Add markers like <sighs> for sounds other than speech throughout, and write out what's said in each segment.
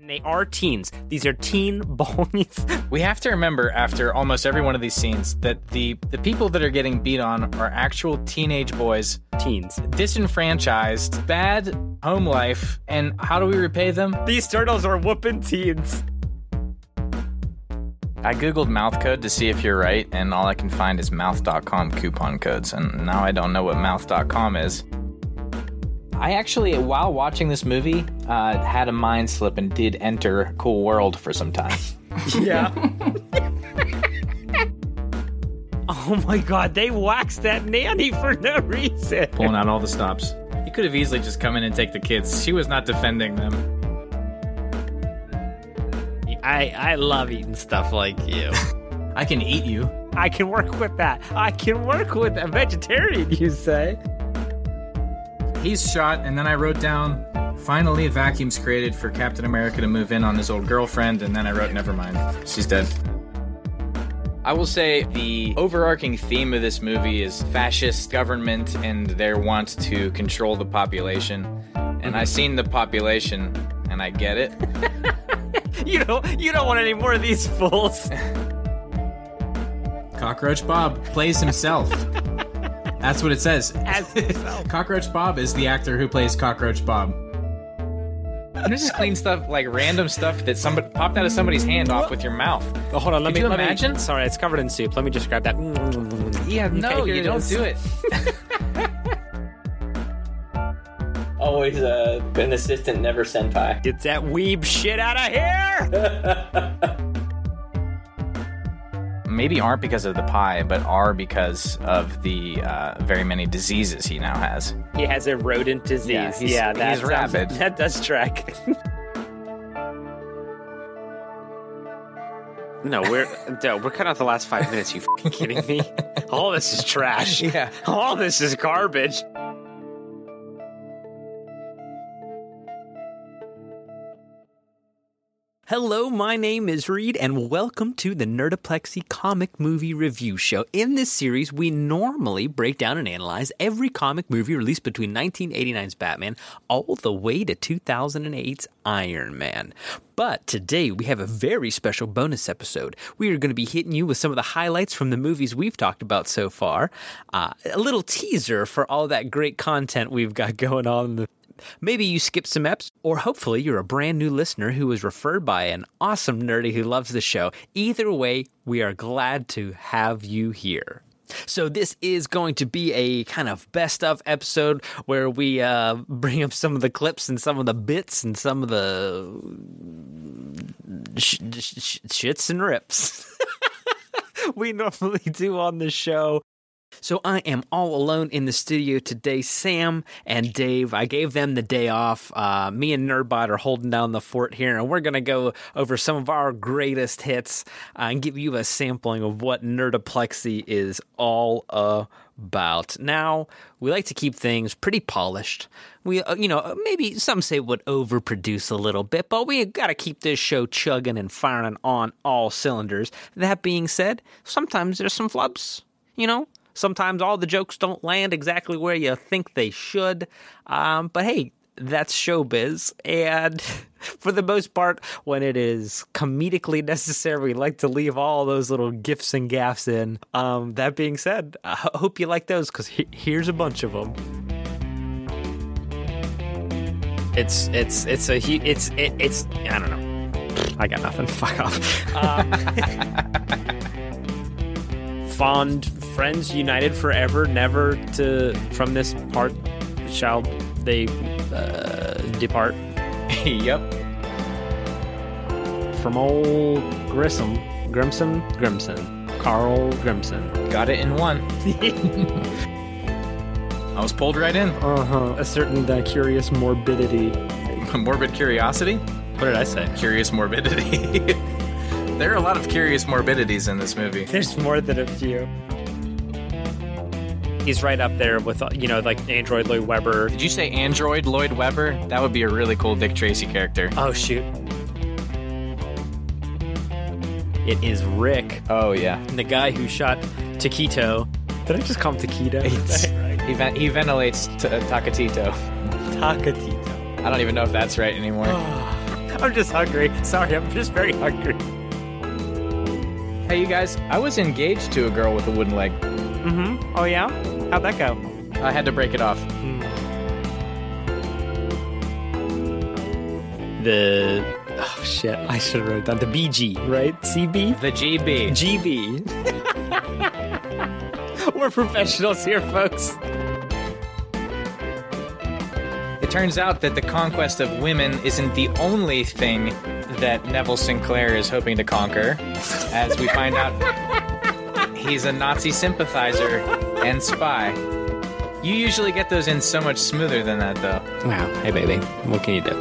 And they are teens. These are teen <laughs> boys. We have to remember after almost every one of these scenes that the the people that are getting beat on are actual teenage boys, teens. disenfranchised, bad home life, and how do we repay them? These turtles are whooping teens. I googled mouth code to see if you're right, and all I can find is mouth.com coupon codes, and now I don't know what mouth.com is. I actually, while watching this movie, uh, had a mind slip and did enter Cool World for some time. <laughs> Yeah. <laughs> oh my god, they waxed that nanny for no reason. Pulling out all the stops. He could have easily just come in and take the kids. She was not defending them. I, I love eating stuff like you. <laughs> I can eat you. I can work with that. I can work with a vegetarian, you say? He's shot, and then I wrote down, finally, a vacuum's created for Captain America to move in on his old girlfriend, and then I wrote, never mind. She's dead. I will say the overarching theme of this movie is fascist government and their want to control the population. And I seen the population, and I get it. <laughs> You don't you don't want any more of these fools. <laughs> Cockroach Bob plays himself. <laughs> That's what it says. As. <laughs> Cockroach Bob is the actor who plays Cockroach Bob. This is clean stuff like random stuff that somebody popped out of somebody's hand off with your mouth. Oh, hold on, let Could me you let me- imagine? sorry, it's covered in soup. Let me just grab that. Yeah, no, here you don't is. do it. <laughs> Always uh, an assistant, never senpai. Get that weeb shit out of here! <laughs> Maybe aren't because of the pie, but are because of the uh, very many diseases he now has. He has a rodent disease. Yeah, he's- yeah that he's sounds- rabid. <laughs> That does track. no, we're no, we're cutting out the last five minutes. You fucking kidding me? <laughs> All this is trash. Yeah. All this is garbage. Hello, my name is Reed, and welcome to the Nerdoplexy Comic Movie Review Show. In this series, we normally break down and analyze every comic movie released between 1989's Batman all the way to 2008's Iron Man. But today, we have a very special bonus episode. We are going to be hitting you with some of the highlights from the movies we've talked about so far, uh, a little teaser for all that great content we've got <laughs> going on in the Maybe you skipped some eps, or hopefully you're a brand new listener who was referred by an awesome nerdy who loves the show. Either way, we are glad to have you here. So this is going to be a kind of best of episode where we uh, bring up some of the clips and some of the bits and some of the sh- sh- shits and rips <laughs> we normally do on the show. So I am all alone in the studio today. Sam and Dave, I gave them the day off. Uh, me and Nerdbot are holding down the fort here, and we're going to go over some of our greatest hits uh, and give you a sampling of what Nerdoplexy is all about. Now, we like to keep things pretty polished. We, uh, you know, maybe some say would overproduce a little bit, but we got to keep this show chugging and firing on all cylinders. That being said, sometimes there's some flubs, you know? Sometimes all the jokes don't land exactly where you think they should. Um, but hey, that's showbiz. And <laughs> for the most part, when it is comedically necessary, we like to leave all those little gifs and gaffs in. Um, that being said, I hope you like those because he- here's a bunch of them. It's it's it's a hu- it's it, it's I don't know. I got nothing. <laughs> Fuck off. Um, <laughs> fond friends united forever, never to from this part shall they uh, depart. <laughs> yep. From old Grissom, Grimson, Grimson, Carl Grimson. Got it in one. <laughs> I was pulled right in. Uh huh. A certain uh, curious morbidity. <laughs> Morbid curiosity? What did I say? Curious morbidity. there are a lot of curious morbidities in this movie. There's more than a few. He's right up there with uh, you know like Android Lloyd Webber. Did you say Android Lloyd Webber? That would be a really cool Dick Tracy character. Oh shoot. It is Rick, Oh, yeah. the guy who shot Taquito. Did I just call him Taquito? Right. <laughs> He, ven- he ventilates t- uh, Takatito. Takatito. I don't even know if that's right anymore. <sighs> I'm just hungry. Sorry, I'm just very hungry. Hey, you guys, I was engaged to a girl with a wooden leg. Mm-hmm. Oh yeah? How'd that go? I had to break it off. The oh shit, I should have wrote down the BG, right? CB? The GB. GB. <laughs> We're professionals here, folks. It turns out that the conquest of women isn't the only thing that Neville Sinclair is hoping to conquer, as we find out he's a Nazi sympathizer and spy. You usually get those in so much smoother than that, though. Wow. Hey baby, what can you do?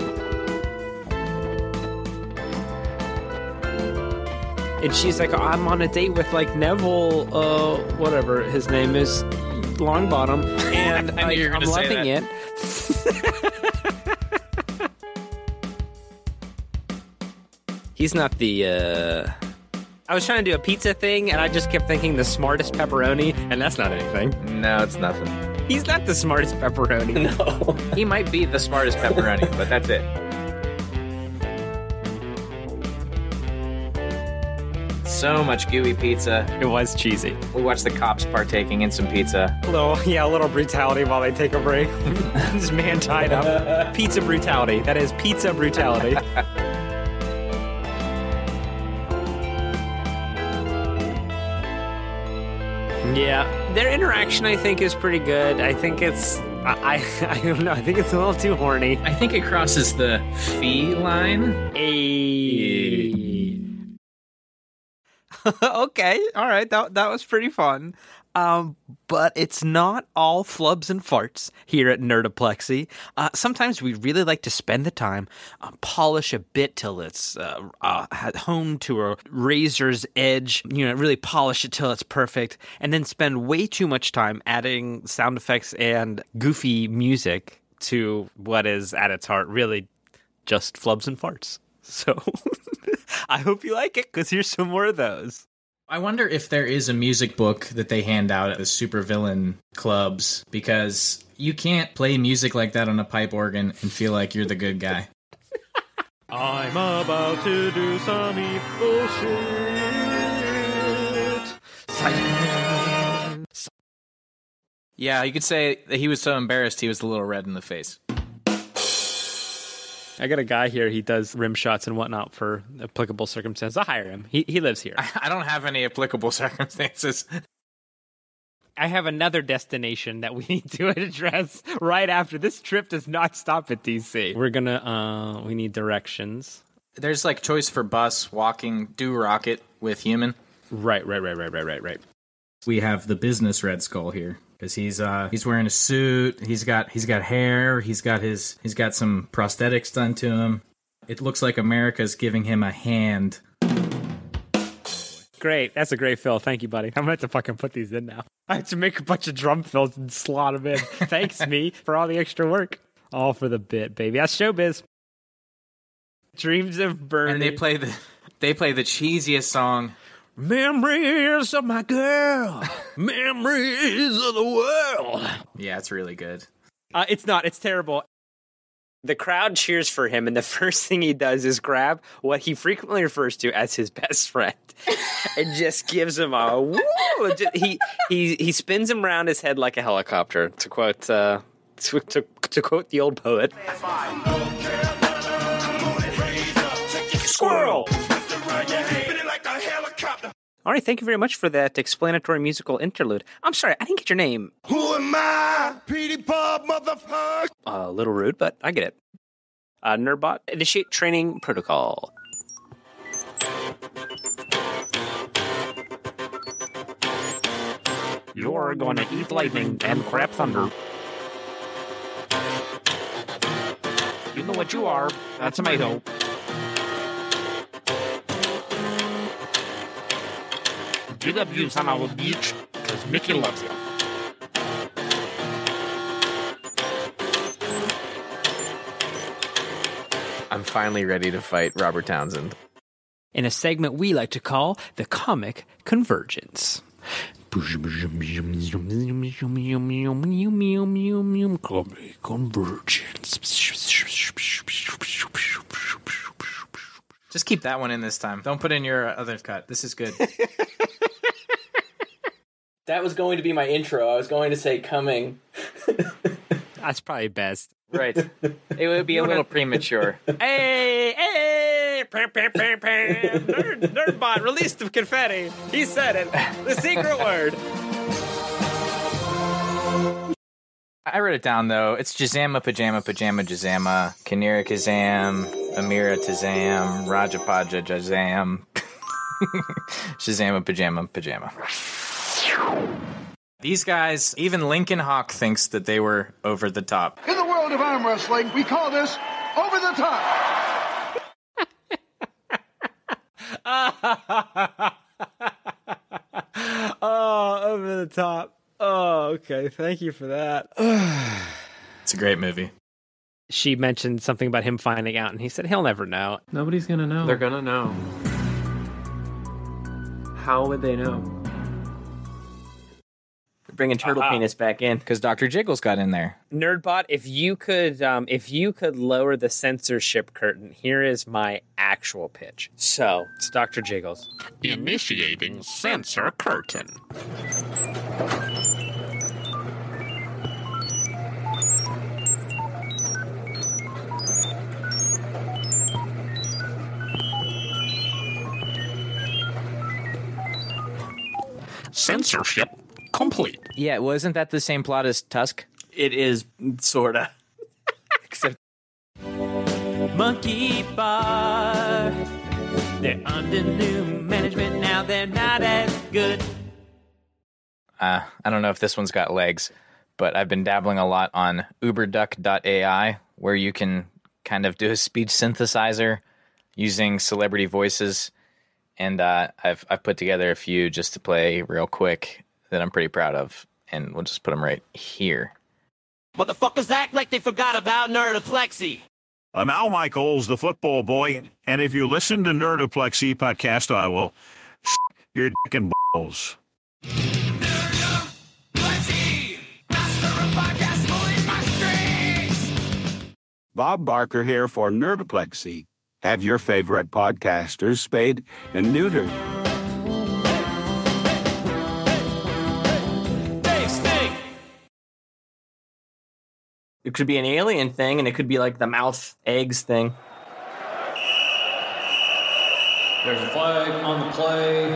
And she's like, I'm on a date with like Neville, uh, whatever his name is, Longbottom, <laughs> and I knew you were I'm gonna loving it. <laughs> He's not the. uh I was trying to do a pizza thing, and I just kept thinking the smartest pepperoni, and that's not anything. No, it's nothing. He's not the smartest pepperoni. <laughs> No. He might be the smartest pepperoni, <laughs> but that's it. So much gooey pizza. It was cheesy. We watched the cops partaking in some pizza. A little, yeah, a little brutality while they take a break. <laughs> this man tied up. Pizza brutality. That is pizza brutality. Yeah, their interaction I think is pretty good. I think it's, I, I, <laughs> I don't know. I think it's a little too horny. I think it crosses the fee line. A. <laughs> okay, all right. That that was pretty fun. Um, but it's not all flubs and farts here at Nerdoplexy. Uh, sometimes we really like to spend the time, uh, polish a bit till it's uh, uh, honed to a razor's edge. You know, really polish it till it's perfect, and then spend way too much time adding sound effects and goofy music to what is at its heart really just flubs and farts. <laughs> So <laughs> I hope you like it because here's some more of those. I wonder if there is a music book that they hand out at the supervillain clubs because you can't play music like that on a pipe organ and feel like you're the good guy. I'm about to do some evil shit. Yeah, you could say that he was so embarrassed he was a little red in the face. I got a guy here. He does rim shots and whatnot for applicable circumstances. I'll hire him. He he lives here. <laughs> I don't have any applicable <laughs> circumstances. I have another destination that we <laughs> need to address right after this trip. Does not stop at DC. We're gonna. uh We need directions. There's like choice for bus, walking, do rocket with human. Right, right, right, right, right, right, right. We have the business Red Skull here because he's uh he's wearing a suit. He's got he's got hair. He's got his he's got some prosthetics done to him. It looks like America's giving him a hand. Great. That's a great fill. Thank you, buddy. I'm gonna have to fucking put these in now. <laughs> I have to make a bunch of drum fills and slot them in. <laughs> Thanks, me, for all the extra work. All for the bit, baby. That's showbiz. Dreams of burning. And they play the they play the cheesiest song. Memories of my girl. <laughs> memories of the world. Yeah, it's really good. Uh, it's not. It's terrible. The crowd cheers for him, and the <laughs> first thing he does is grab what he frequently refers to as his best friend, <laughs> and just gives him a woo. He he he spins him around his head like a helicopter. To quote uh, to, to, to quote the old poet. Squirrel. All right, thank you very much for that explanatory musical interlude. I'm sorry, I didn't get your name. Who am I? Petey Pub, motherfucker. a little rude, but I get it. Uh, Nerdbot, initiate training protocol. You're gonna eat lightning and crap thunder. You know what you are. A tomato. Get up, you son of a bitch, because Mickey loves you. I'm finally ready to fight Robert Townsend. in a segment we like to call the Comic Convergence. Comic Convergence. Just keep that one in this time. Don't put in your other cut. This is good. <laughs> That was going to be my intro. I was going to say coming. <laughs> That's probably best. right. It would be <laughs> a little premature. <laughs> Hey, hey, pam, pam, pam, pam. Nerd, Nerdbot released the confetti. He said it. The secret word. I wrote it down though. It's Jazama Pajama Pajama Jazama, Kanira Kazam, Amira Tazam, Rajapaja Jazam, Shazama Pajama Pajama. These guys, even Lincoln Hawk thinks that they were over the top. In the world of arm wrestling, we call this over the top. <laughs> Oh, over the top. Oh, okay. Thank you for that. <sighs> It's a great movie. She mentioned something about him finding out, and he said he'll never know. Nobody's gonna know. They're gonna know. How would they know? They're bringing turtle penis back in. Because Dr. Jiggles got in there. Nerdbot, if you could, um, if you could lower the censorship curtain, here is my actual pitch. So it's Doctor Jiggles. Initiating censor curtain. Censorship complete. Yeah, wasn't that the same plot as Tusk? It is sorta. <laughs> Except Monkey Bar. They're under new management now. They're not as good. uh, I don't know if this one's got legs, but I've been dabbling a lot on uberduck.ai, where you can kind of do a speech synthesizer using celebrity voices. And uh, I've I've put together a few just to play real quick that I'm pretty proud of, and we'll just put them right here. Motherfuckers act like they forgot about Nerdoplexy. I'm Al Michaels, the football boy, and if you listen to Nerdoplexy podcast, I will <laughs> your dick and balls. Bob Barker here for Nerdoplexy. Have your favorite podcasters spayed and neutered. It could be an alien thing, and it could be like the mouth eggs thing. There's a flag on the play.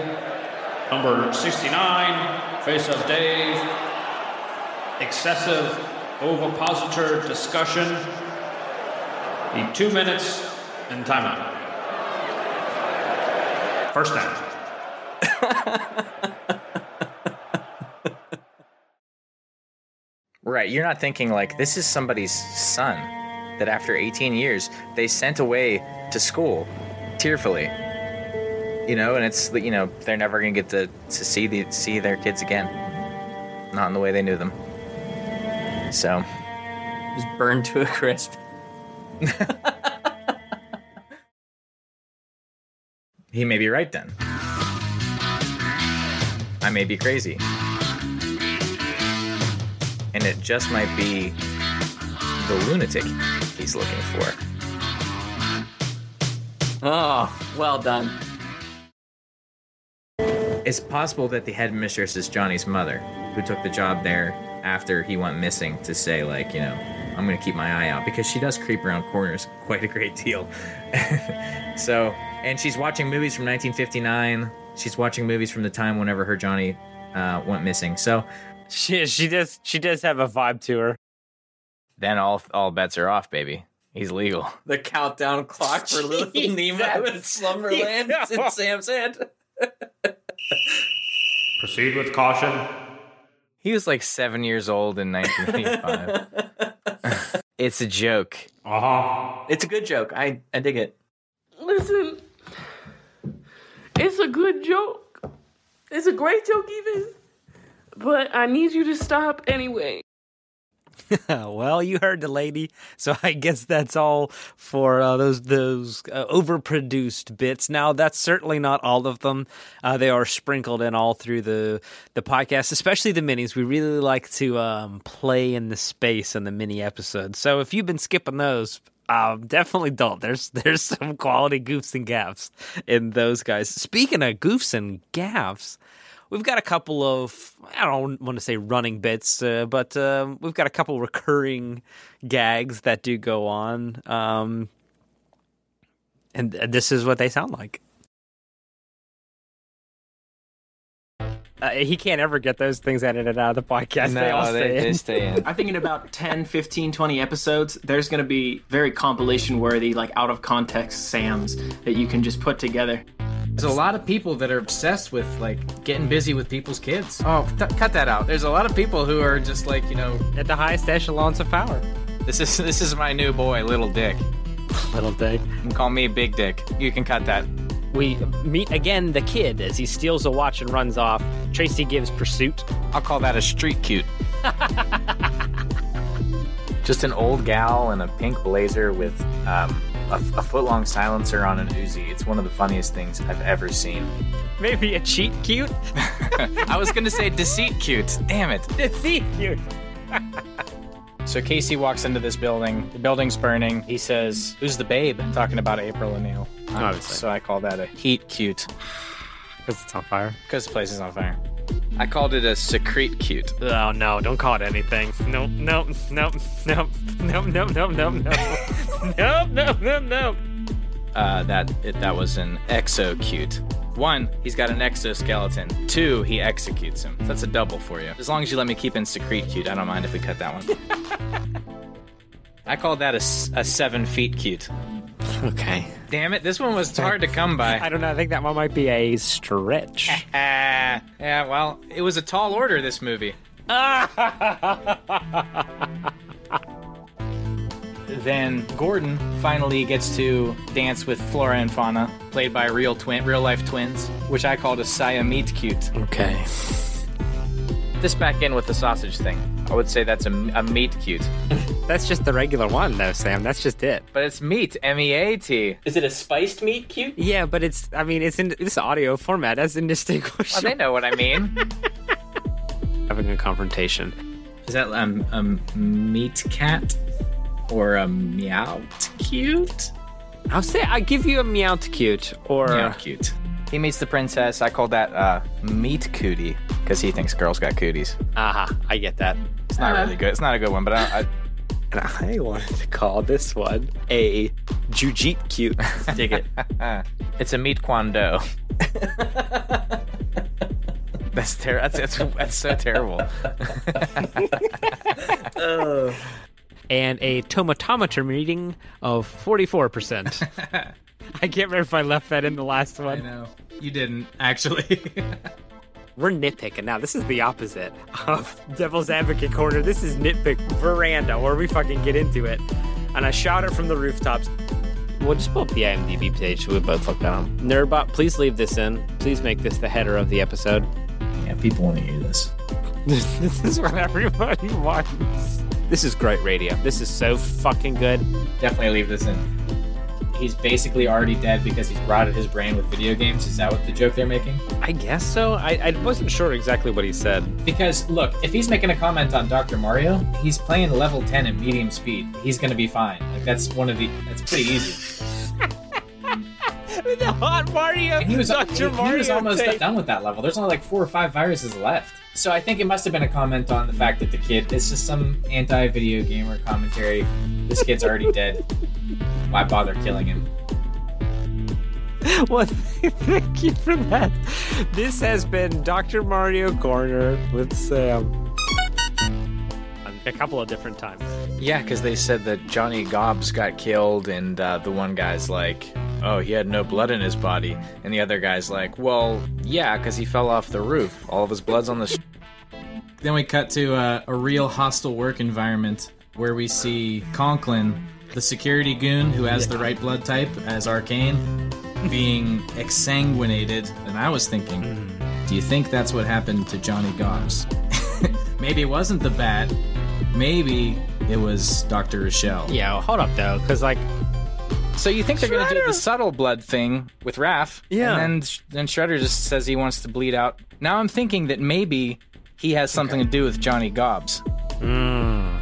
Number 69 face faces Dave. Excessive ovipositor discussion. Need two minutes and timeout. First down. <laughs> Right, you're not thinking like this is somebody's son that after 18 years they sent away to school tearfully. You know, and it's you know they're never gonna get to to see the see their kids again, not in the way they knew them. So Just burned to a crisp. <laughs> he may be right then. I may be crazy, and it just might be the lunatic he's looking for. Oh, well done. It's possible that the headmistress is Johnny's mother, who took the job there after he went missing to say, like, you know, I'm going to keep my eye out because she does creep around corners <laughs> quite a great deal. <laughs> so, and she's watching movies from 1959. She's watching movies from the time whenever her Johnny uh, went missing. So She she does she does have a vibe to her. then all all bets are off, baby. He's legal. <laughs> The countdown clock for Little <laughs> Nemo in Slumberland is <laughs> in Sam's head. Proceed with caution. He was like seven years old in 1985. it's a joke. Uh huh. It's a good joke. I, I dig it. Listen, it's a good joke. It's a great joke, even. But I need you to stop anyway. <laughs> well, you heard the lady, so <laughs> I guess that's all for uh, those those uh, overproduced bits. Now, that's certainly not all of them. Uh, they are sprinkled in all through the the podcast, especially the minis. We really like to um, play in the space in the mini episodes. So if you've been skipping those, Um, <laughs> definitely don't. There's there's some quality goofs and gaffs in those guys. Speaking of goofs and gaffs, we've got a couple of I don't want to say running bits, uh, but um, we've got a couple recurring gags that do go on, um, and this is what they sound like. Uh, he can't ever get those things edited out of the podcast. they all stay in. stay in. I think in about 10, 15, 20 episodes, there's going to be very compilation worthy, like out of context Sams that you can just put together. There's a lot of people that are obsessed with like getting busy with people's kids. Oh, th- cut that out. There's a lot of people who are just like you know at the highest echelons of power. This is this is my new boy, Little Dick. <laughs> Little Dick. You can call me Big Dick. You can cut that. We meet again the kid as he steals a watch and runs off. Tracy gives pursuit. I'll call that a street cute. <laughs> Just an old gal in a pink blazer with um, a, a foot long silencer on an Uzi. It's one of the funniest things I've ever seen. Maybe a cheat cute? <laughs> I was going to say deceit cute. Damn it. Deceit cute. So Casey walks into this building. The building's burning. He says, "Who's the babe?" Talking about April O'Neil. Um, Obviously. so I call that a heat cute <sighs> Because it's on fire. because the place is on fire. I called it a secrete cute. Oh no! Don't call it anything. No, no, no, no, no, no, no, no, no, no, no, no, no. Uh, that it, that was an exo cute. One, he's got an exoskeleton. Two, he executes him. That's a double for you. As long as you let me keep in secrete cute, I don't mind if we cut that one. <laughs> I called that a, a seven feet cute. Okay. Damn it, this one was hard to come by. I don't know. I think that one might be a stretch. Ah, <laughs> yeah, well, it was a tall order, this movie. <laughs> then Gordon finally gets to dance with Flora and Fauna, played by real twin, real life twins, which I called a Siamese cute. Okay. This back in with the sausage thing. I would say that's a, a meat cute, <laughs> That's just the regular one, though, Sam. That's just it. but it's meat, M E A T. Is it a spiced meat cute? Yeah, but it's. I mean, it's in this audio format. That's Well, indistinguishable. they know what I mean. <laughs> Having a confrontation. Is that um, a meat cat or a meow cute? I'll say I give you a meow cute or Meow cute. He meets the princess. I call that uh, meat cootie because he thinks girls got cooties. aha. I get that. It's not really good. It's not a good one, but I, I And I wanted to call this one a jujit cute. <laughs> Dig it. <laughs> it's a meat kwando. <laughs> that's ter- that's, that's that's so terrible. Uh. and a tomatometer reading of 44%. I can't remember if I left that in the last I one. know you didn't actually. We're nitpicking now. This is the opposite of <laughs> Devil's Advocate Corner. This is nitpick veranda where we fucking get into it. And I shout it from the rooftops. We'll just pull up the IMDb page so we both look at them. Nerdbot, please leave this in. Please make this the header of the episode. yeah, people want to hear this. <laughs> this is what everybody wants. This is great radio. This is so fucking good. Definitely leave this in. He's basically already dead because he's rotted his brain with video games. Is that what the joke they're making? I guess so. I, I wasn't sure exactly what he said. Because look, if he's making a comment on Dr. Mario, he's playing level 10 at medium speed. He's gonna be fine. Like that's one of the that's pretty easy. <laughs> the hot Mario. And he was Dr. he, he was almost tape. done with that level. There's only like four or five viruses left. So I think it must have been a comment on the fact that the kid it's just some anti-video gamer commentary. This kid's already dead. <laughs> Why bother killing him? <laughs> Well, <laughs> thank you for that. This has been Dr. Mario Corner with Sam. A couple of different times. Yeah, because they said that Johnny Gobbs got killed, and uh, the one guy's like, "Oh, he had no blood in his body," and the other guy's like, "Well, yeah, because he fell off the roof. All of his blood's on the." Sh-. Then we cut to uh, a real hostile work environment where we see Conklin, the security goon who has the right blood type as Arcane, being exsanguinated, and I was thinking, do you think that's what happened to Johnny Gobbs? <laughs> Maybe it wasn't the bat. Maybe it was Dr. Rochelle. Yeah, well, hold up though, because like, So you think they're going to do the subtle blood thing with Raph? Yeah. And then then Shredder just says he wants to bleed out. Now I'm thinking that maybe he has something to do with Johnny Gobbs. mm,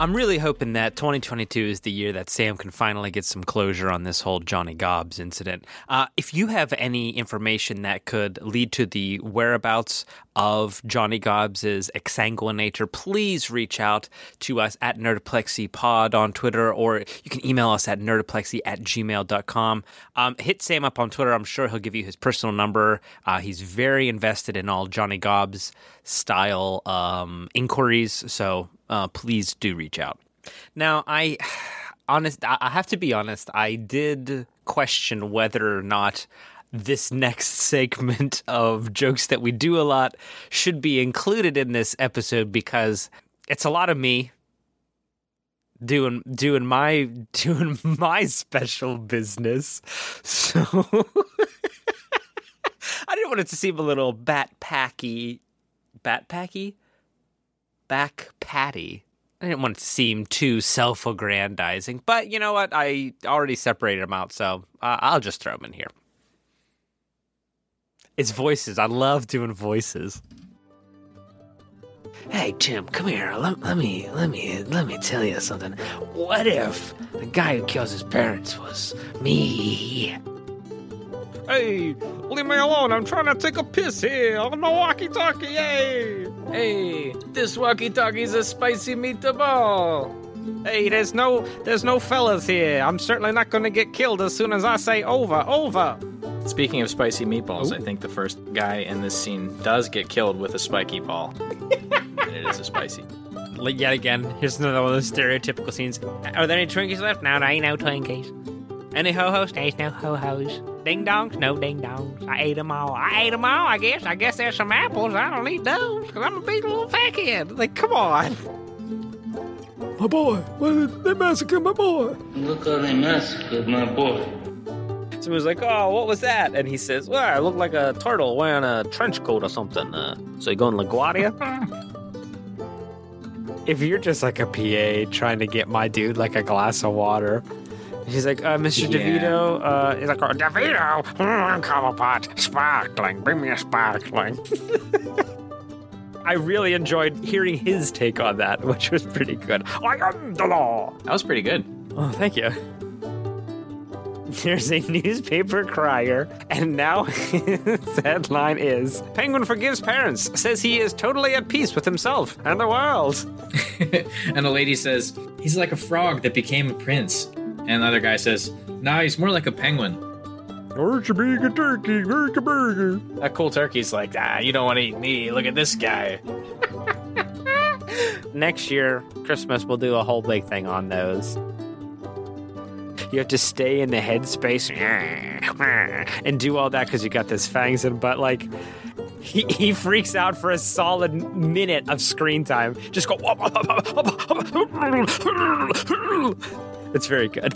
I'm really hoping that 2022 is the year that Sam can finally get some closure on this whole Johnny Gobbs incident. Uh, if you have any information that could lead to the whereabouts of Johnny Gobbs's exsanguinator, please reach out to us at NerdoplexyPod on Twitter, or you can email us at nerdoplexy at gmail.com. Um, hit Sam up on Twitter. I'm sure he'll give you his personal number. Uh, he's very invested in all Johnny Gobbs style um, inquiries, so uh, please do reach out. Now, I <sighs> honest, I have to be honest. I did question whether or not this <laughs> next segment of jokes that we do a lot should be included in this episode because it's a lot of me doing doing my <laughs> doing my special business. <laughs> So I didn't want it to seem a little bat packy, bat packy, back patty. I didn't want it to seem too self-aggrandizing, but you know what? I already separated them out, so uh, I'll just throw them in here. It's voices. I love doing voices. Hey Tim, come here. Let, let me let me let me tell you something. What if the guy who kills his parents was me? Hey, leave me alone. I'm trying to take a piss here on the walkie-talkie. Yay! Hey, this walkie-talkie's a spicy meatball. Hey, there's no there's no fellas here. I'm certainly not going to get killed as soon as I say over, over. Speaking of spicy meatballs, I think the first guy in this scene does get killed with a spiky ball. and <laughs> it is a spicy. Like, Yet again, here's another one of those stereotypical scenes. Are there any Twinkies left? No, there ain't no Twinkies. Any ho hos? There's no ho hos. Ding dongs? No ding dongs. I ate them all. I ate them all, I guess. I guess there's some apples. I don't eat those because I'm a big little fat kid. Like, come on. My boy, what, they massacred my boy. Look how they massacred my boy. Someone's like, oh, what was that? And he says, well, I look like a turtle wearing a trench coat or something. Uh, so you going to LaGuardia? <laughs> if you're just like a PA trying to get my dude like a glass of water, he's like, uh, Mr. Yeah. DeVito, uh, he's like, oh, DeVito, mm, Cobblepot, sparkling, bring me a sparkling. <laughs> I really enjoyed hearing his take on that, which was pretty good. I am the law. That was pretty good. Oh, thank you. There's a newspaper crier, and now <laughs> his headline is Penguin forgives parents, says he is totally at peace with himself and the world. <laughs> and a lady says, he's like a frog that became a prince. And the other guy says, nah, he's more like a penguin. Aren't you being a turkey? Make a burger. That cool turkey's like, ah, you don't want to eat me. Look at this guy. <laughs> Next year, Christmas, we'll do a whole big thing on those. You have to stay in the headspace <laughs> and do all that because you got this fangs in, but like he, he freaks out for a solid minute of screen time. Just go. <laughs> <laughs> It's very good.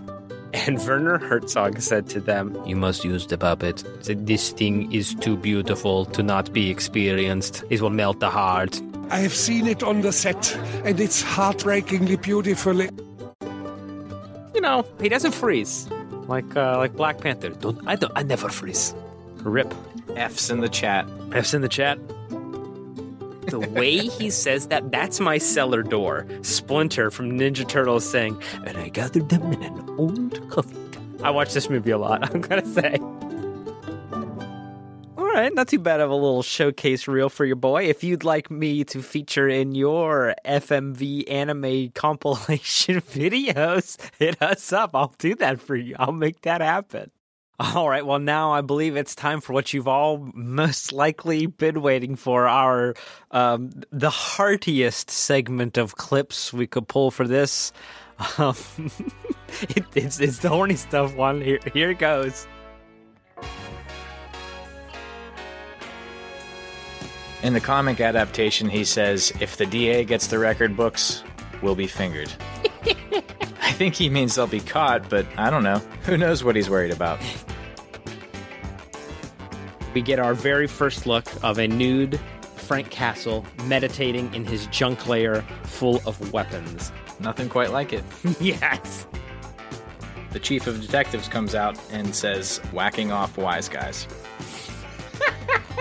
And Werner Herzog said to them, You must use the puppet. This thing is too beautiful to not be experienced. It will melt the heart. I have seen it on the set, and it's heartbreakingly beautiful. You know, he doesn't freeze. Like uh, like Black Panther. Don't I don't I never freeze. Rip. F's in the chat. F's in the chat. The way he says that, that's my cellar door. Splinter from Ninja Turtles saying, and I gathered them in an old coffee. I watch this movie a lot, <laughs> I'm gonna say. All right, not too bad of a little showcase reel for your boy. If you'd like me to feature in your FMV anime compilation <laughs> videos, hit us up. I'll do that for you. I'll make that happen. <laughs> All right, well, now I believe it's time for what you've all most likely been waiting for our um, the heartiest segment of clips we could pull for this. Um, <laughs> it, it's, it's the horny stuff one. Here, here it goes. In the comic adaptation, he says, if the DA gets the record books, we'll be fingered. <laughs> I think he means they'll be caught, but I don't know. Who knows what he's worried about? We get our very first look of a nude Frank Castle meditating in his junk lair full of weapons. Nothing quite like it. <laughs> yes. The chief of detectives comes out and says, whacking off wise guys. <laughs>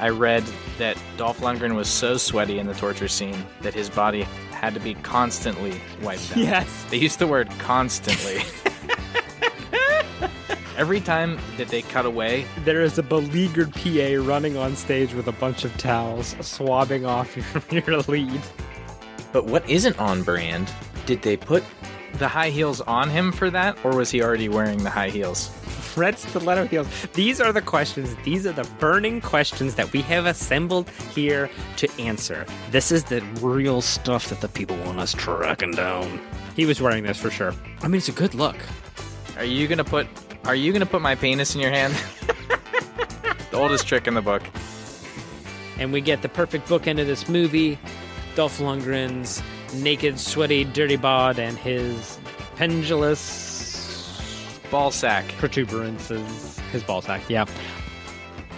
I read that Dolph Lundgren was so sweaty in the torture scene that his body had to be constantly wiped down. Yes. They used the word constantly. <laughs> Every time that they cut away, There is a beleaguered PA running on stage with a bunch of towels, swabbing off your, <laughs> your lead. but what isn't on brand? Did they put the high heels on him for that, or was he already wearing the high heels? Red stiletto heels. These are the questions. These are the burning questions that we have assembled here to answer. This is the real stuff that the people want us tracking down. He was wearing this for sure. I mean, it's a good look. Are you gonna put? Are you gonna put my penis in your hand? <laughs> the oldest trick in the book. And we get the perfect bookend of this movie Dolph Lundgren's naked, sweaty, dirty bod and his pendulous Ball sack. protuberances. His ball sack, yeah.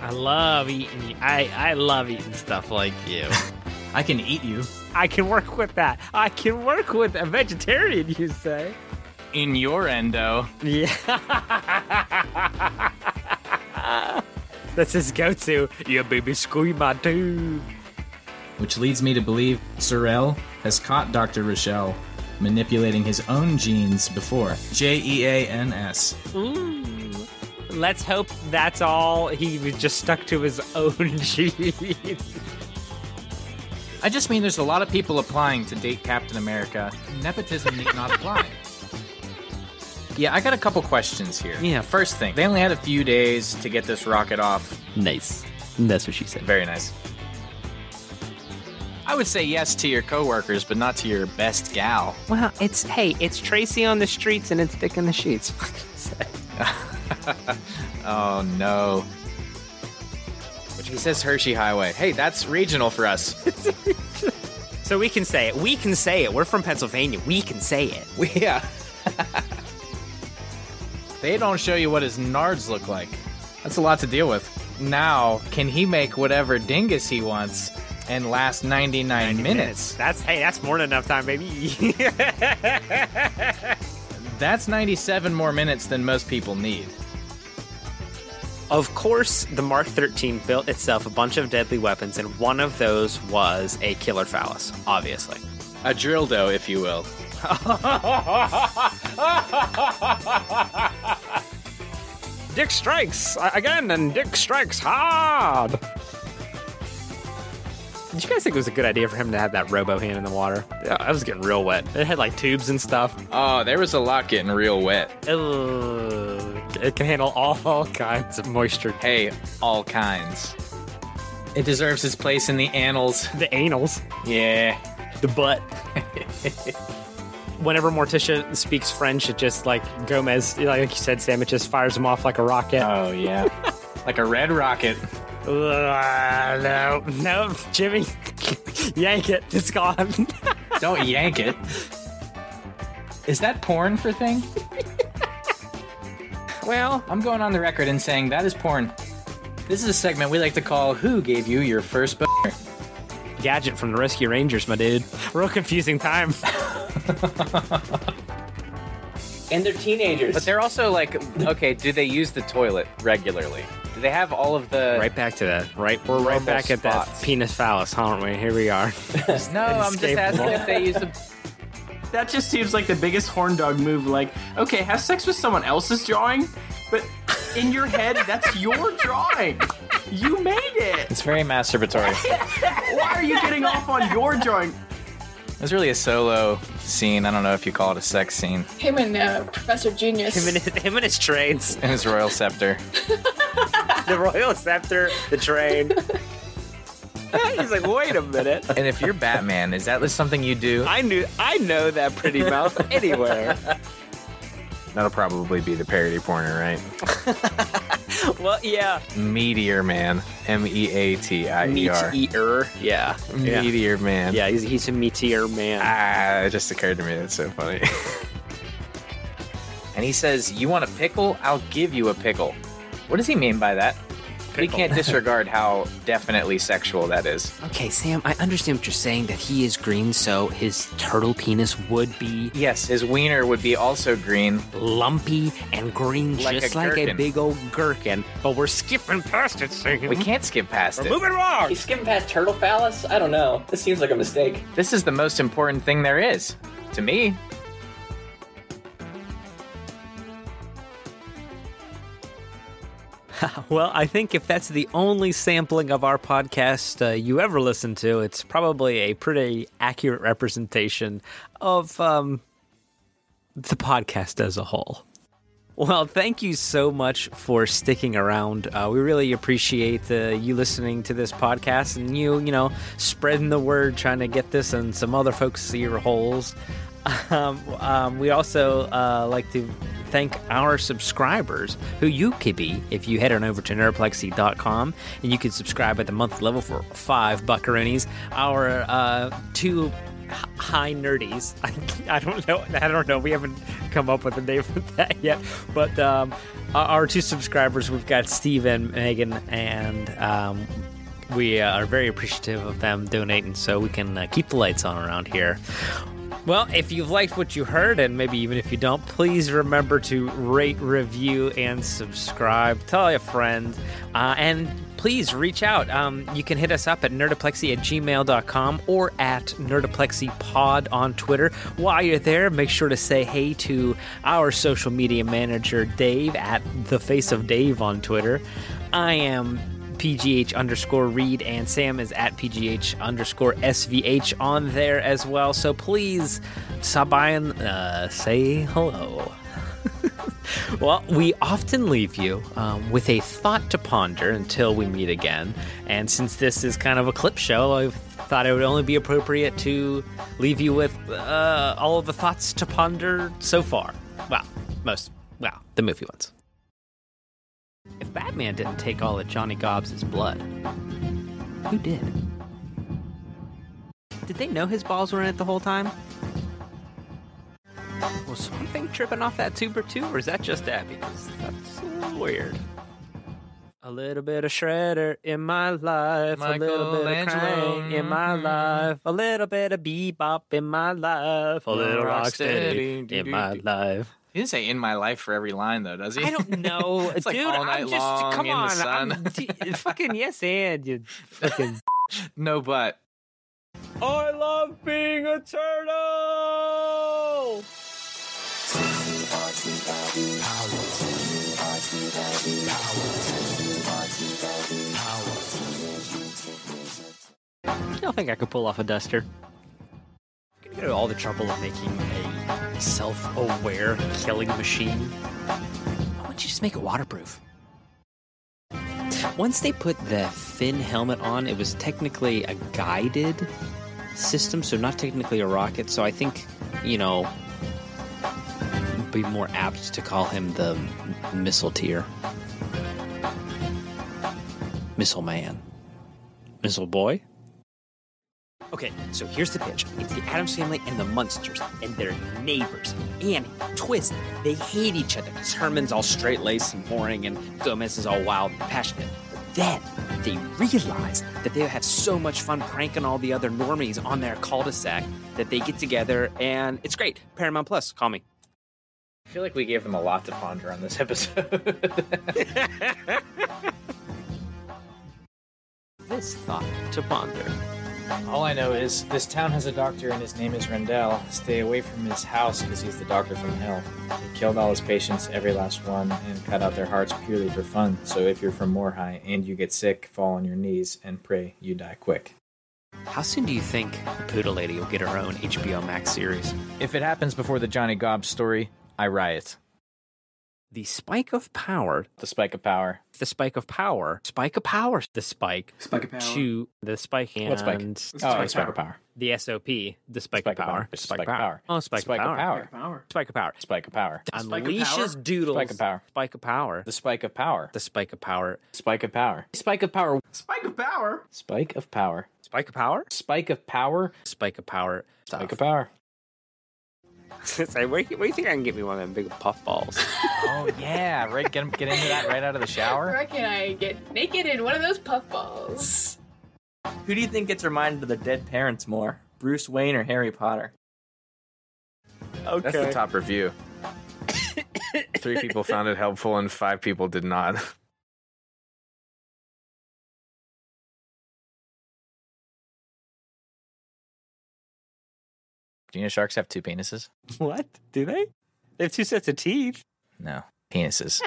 I love eating. I I love eating stuff like you. <laughs> I can eat you I can work with that. I can work with a vegetarian. You say? In your endo. Yeah. That's his go-to. Yeah, baby, squeeze my tube. Which leads me to believe Zurrell has caught Dr. Rochelle manipulating his own genes before. J E A N S. Mm. Let's hope that's all. He was just stuck to his own <laughs> genes. I just mean there's a lot of people applying to date Captain America. Nepotism need not apply. Yeah, I got a couple questions here. Yeah. First thing, they only had a few days to get this rocket off. Nice. That's what she said. Very nice. I would say yes to your coworkers, but not to your best gal. Well, it's hey, it's Tracy on the streets and it's Dick in the sheets. <laughs> <laughs> oh no. Which he says Hershey Highway. Hey, that's regional for us. <laughs> so we can say it. We can say it. We're from Pennsylvania. We can say it. We, yeah. They don't show you what his nards look like. That's a lot to deal with. Now, can he make whatever dingus he wants and last 99 minutes? That's hey, that's more than enough time, baby. <laughs> That's 97 more minutes than most people need. Of course, the Mark 13 built itself a bunch of deadly weapons, and one of those was a killer phallus, obviously. A drill dough, if you will. <laughs> Dick strikes again, and Dick strikes hard. Did you guys think it was a good idea for him to have that robo hand in the water? Yeah, I was getting real wet. It had like tubes and stuff. Oh, there was a lot getting real wet. Ugh. It can handle all <laughs> kinds of moisture. Hey, all kinds. It deserves its place in the annals. The anals. Yeah. The butt. <laughs> Whenever Morticia speaks French, it just like Gomez, like you said, Sam, it just fires him off like a rocket. Oh, yeah. <laughs> like a red rocket. Uh, no, no, Jimmy, <laughs> yank it. It's gone. <laughs> Don't yank it. Is that porn for thing? well, I'm going on the record and saying that is porn. This is a segment we like to call Who Gave You Your First Boner? Gadget from the Rescue Rangers, my dude. Real confusing time. And they're teenagers. But they're also like, okay, do they use the toilet regularly? Do they have all of the. Right back to that. Right, we're right Normal back at that spots. penis phallus, aren't we? Here we are. <laughs> No, I'm just asking if they use the. That just seems like the biggest horn dog move. Like, okay, have sex with someone else's drawing, but in your head, that's your <laughs> drawing. You made it. It's very masturbatory. <laughs> Why are you getting off on your drawing? It was really a solo scene. I don't know if you call it a sex scene. Him and uh, Professor Genius. him, and his, him and his trains. And his royal scepter. <laughs> the royal scepter, the train. <laughs> He's like, wait a minute. And if you're Batman, is that just something you do? I knew, I know that pretty mouth <laughs> anywhere. That'll probably be the parody porner, right? <laughs> well, yeah. Meteor Man. M E A T I E R. Meteor. Yeah. yeah. Meteor Man. Yeah, he's, he's a meteor man. Ah, it just occurred to me. That's so funny. <laughs> and he says, You want a pickle? I'll give you a pickle. What does he mean by that? We can't disregard how definitely sexual that is. Okay, Sam, I understand what you're saying that he is green, so his turtle penis would be Yes, his wiener would be also green. lumpy and green, Like just a like a gherkin. big old gherkin. But we're skipping past it, Sam. We can't skip past We're it. moving along. He's skipping past turtle phallus? I don't know. This seems like a mistake. This is the most important thing there is. To me. <laughs> Well, I think if that's the only sampling of our podcast uh, you ever listen to, it's probably a pretty accurate representation of um, the podcast as a whole. Well, thank you so much for sticking around. Uh, we really appreciate uh, you listening to this podcast and you, you know, spreading the word, trying to get this in some other folks' ear holes. Um, um, we also uh, like to thank our subscribers, who you could be if you head on over to nerdplexy.com and you can subscribe at the monthly level for five buckaroonies. Our uh, two high nerdies. <laughs> I, I don't know. I don't know. We haven't come up with a name for that yet. But um, our, two subscribers, we've got Steve and Megan, and um, we are very appreciative of them donating so we can uh, keep the lights on around here. Well, if you've liked what you heard, and maybe even if you don't, please remember to rate, review, and subscribe. Tell a friend. Uh, and please reach out. Um, you can hit us up at nerdoplexy at gmail.com or at nerdoplexypod on Twitter. While you're there, make sure to say hey to our social media manager, Dave, at the face of Dave on Twitter. I am PGH underscore Reed, and Sam is at PGH underscore SVH on there as well. So please stop by and uh, say hello. <laughs> well, we often leave you um, with a thought to ponder until we meet again. And since this is kind of a clip show, I thought it would only be appropriate to leave you with uh, all of the thoughts to ponder so far. Well, most, well, the movie ones. If Batman didn't take all of Johnny Gobbs' blood, who did? Did they know his balls were in it the whole time? Was something tripping off that tuber too, or is that just Abby? 'Cause that's weird. A little bit of shredder in my life, a little bit of Michelangelo, crank in my mhm. life, a little bit of bebop in my life, a little Rocksteady in my life. He didn't say "in my life" for every line, though, does he? I don't <laughs> know, it's like dude. all night I'm just long come in on, the sun. <laughs> I'm t- fucking yes and you <laughs> fucking. no, but I love being a turtle. I don't think I could pull off a duster. I'm gonna go to all the trouble of making a self-aware killing machine. Why don't you just make it waterproof? Once they put the fin helmet on, it was technically a guided system, so not technically a rocket. So I think, you know, be more apt to call him the missile tier. Missile man. Missile boy? Okay, so here's the pitch. It's the Addams family and the Munsters, and their neighbors. Annie, Twist, they hate each other because Herman's all straight laced and boring, and Gomez is all wild and passionate. But then they realize that they have so much fun pranking all the other normies on their cul-de-sac that they get together, and it's great. Paramount Plus, call me. I feel like we gave them a lot to ponder on this <laughs> episode. <laughs> this thought to ponder. All I know is this town has a doctor and his name is Rendell. Stay away from his house because he's the doctor from hell. He killed all his patients, every last one, and cut out their hearts purely for fun. So if you're from Moorhigh and you get sick, fall on your knees and pray you die quick. How soon do you think the Poodle Lady will get her own HBO Max series? If it happens before the Johnny Gobb story, I riot. The spike of power. The spike of power. The spike of power. Spike of power. The spike. Spike of power. To the spike and What spike? Oh, spike of power. The SOP. The spike, Spike of of power. power. Spike of power. Oh, spike, Spike of of power. power. Power. Spike of power. Spike of power. Spike of Unleashes power? doodles. Spike of power. Spike of power. The spike of power. The spike of power. Spike of power. Spike of power. Spike of power. Spike of power. Spike of power. Spike of power. Spike of power. Spike of power. <laughs> Say, where, where do you think I can get me one of them big puff balls? <laughs> oh yeah, right. Get get into that right out of the shower. Where can I get naked in one of those puffballs? Who do you think gets reminded of their dead parents more, Bruce Wayne or Harry Potter? Okay. That's the top review. <coughs> Three people found it helpful and five people did not. <laughs> Do you know sharks have two penises? What? Do they? They have two sets of teeth. No, penises.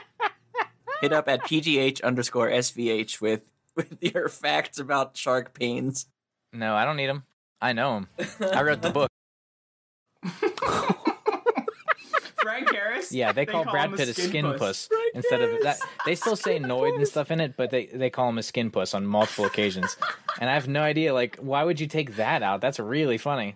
<laughs> Hit up at pgh underscore svh with with your facts about shark pains. No, I don't need them. I know them. I wrote the <laughs> book. Frank Harris. Yeah, they, call, Brad Pitt a skin puss, instead of that. They still <laughs> say Noid and stuff in it, but they they call him a skin puss on multiple occasions. And I have no idea, like, why would you take that out? That's really funny.